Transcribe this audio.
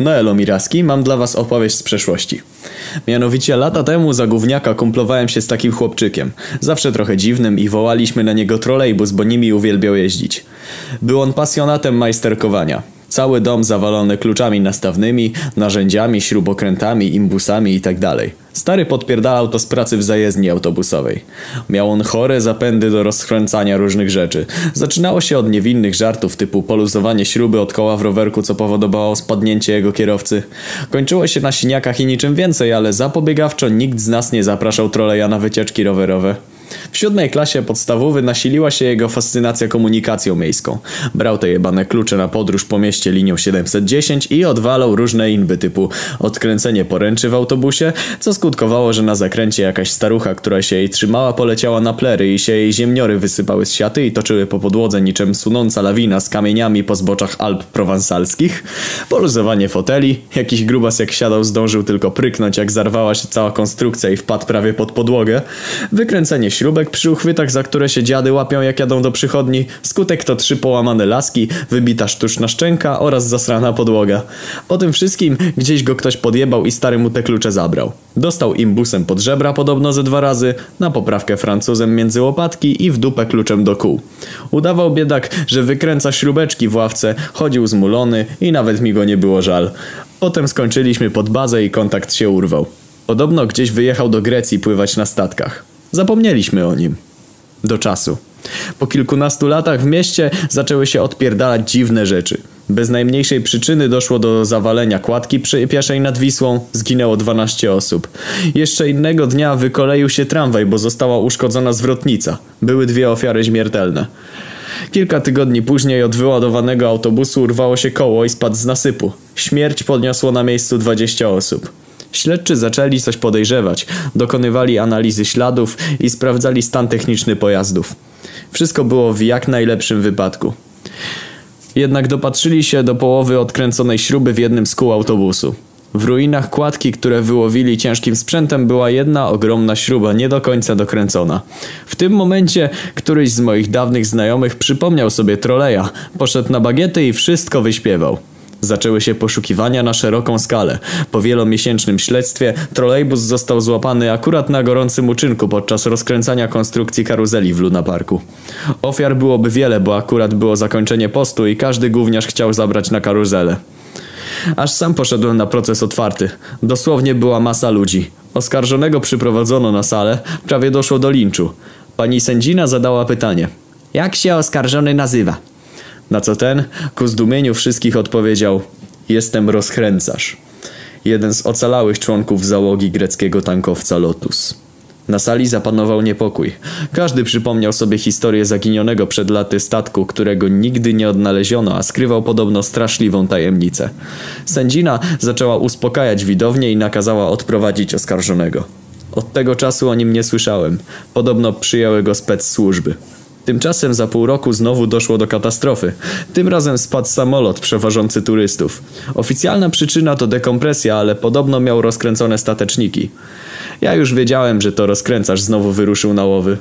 No elo Miraski, mam dla was opowieść z przeszłości. Mianowicie lata temu za gówniaka kumplowałem się z takim chłopczykiem. Zawsze trochę dziwnym i wołaliśmy na niego trolejbus, bo nimi uwielbiał jeździć. Był on pasjonatem majsterkowania. Cały dom zawalony kluczami nastawnymi, narzędziami, śrubokrętami, imbusami itd. Stary podpierdalał to z pracy w zajezdni autobusowej. Miał on chore zapędy do rozkręcania różnych rzeczy. Zaczynało się od niewinnych żartów typu poluzowanie śruby od koła w rowerku, co powodowało spadnięcie jego kierowcy. Kończyło się na siniakach i niczym więcej, ale zapobiegawczo nikt z nas nie zapraszał troleja na wycieczki rowerowe. W siódmej klasie podstawowy nasiliła się jego fascynacja komunikacją miejską. Brał te jebane klucze na podróż po mieście linią 710 i odwalał różne inby typu odkręcenie poręczy w autobusie, co skutkowało, że na zakręcie jakaś starucha, która się jej trzymała, poleciała na plery i się jej ziemniory wysypały z siaty i toczyły po podłodze niczym sunąca lawina z kamieniami po zboczach Alp prowansalskich, poluzowanie foteli, jakiś grubas jak siadał zdążył tylko pryknąć jak zarwała się cała konstrukcja i wpadł prawie pod podłogę, wykręcenie śrubek przy uchwytach, za które się dziady łapią jak jadą do przychodni, skutek to trzy połamane laski, wybita sztuczna szczęka oraz zasrana podłoga. Po tym wszystkim gdzieś go ktoś podjebał i stary mu te klucze zabrał. Dostał imbusem pod żebra podobno ze dwa razy, na poprawkę Francuzem między łopatki i w dupę kluczem do kół. Udawał biedak, że wykręca śrubeczki w ławce, chodził zmulony i nawet mi go nie było żal. Potem skończyliśmy pod bazę i kontakt się urwał. Podobno gdzieś wyjechał do Grecji pływać na statkach. Zapomnieliśmy o nim. Do czasu. Po kilkunastu latach w mieście zaczęły się odpierdalać dziwne rzeczy. Bez najmniejszej przyczyny doszło do zawalenia kładki przy pieszej nad Wisłą, zginęło 12 osób. Jeszcze innego dnia wykoleił się tramwaj, bo została uszkodzona zwrotnica. Były dwie ofiary śmiertelne. Kilka tygodni później od wyładowanego autobusu urwało się koło i spadł z nasypu. Śmierć podniosło na miejscu 20 osób. Śledczy zaczęli coś podejrzewać, dokonywali analizy śladów i sprawdzali stan techniczny pojazdów. Wszystko było w jak najlepszym wypadku. Jednak dopatrzyli się do połowy odkręconej śruby w jednym z kół autobusu. W ruinach kładki, które wyłowili ciężkim sprzętem, była jedna ogromna śruba, nie do końca dokręcona. W tym momencie któryś z moich dawnych znajomych przypomniał sobie troleja, poszedł na bagiety i wszystko wyśpiewał. Zaczęły się poszukiwania na szeroką skalę. Po wielomiesięcznym śledztwie trolejbus został złapany akurat na gorącym uczynku podczas rozkręcania konstrukcji karuzeli w Luna Parku. Ofiar byłoby wiele, bo akurat było zakończenie postu i każdy gówniarz chciał zabrać na karuzelę. Aż sam poszedłem na proces otwarty. Dosłownie była masa ludzi. Oskarżonego przyprowadzono na salę, prawie doszło do linczu. Pani sędzina zadała pytanie. Jak się oskarżony nazywa? Na co ten, ku zdumieniu wszystkich odpowiedział Jestem rozkręcarz. Jeden z ocalałych członków załogi greckiego tankowca Lotus. Na sali zapanował niepokój. Każdy przypomniał sobie historię zaginionego przed laty statku, którego nigdy nie odnaleziono, a skrywał podobno straszliwą tajemnicę. Sędzina zaczęła uspokajać widownię i nakazała odprowadzić oskarżonego. Od tego czasu o nim nie słyszałem. Podobno przyjęły go spec służby. Tymczasem za pół roku znowu doszło do katastrofy. Tym razem spadł samolot przewożący turystów. Oficjalna przyczyna to dekompresja, ale podobno miał rozkręcone stateczniki. Ja już wiedziałem, że to rozkręcacz znowu wyruszył na łowy.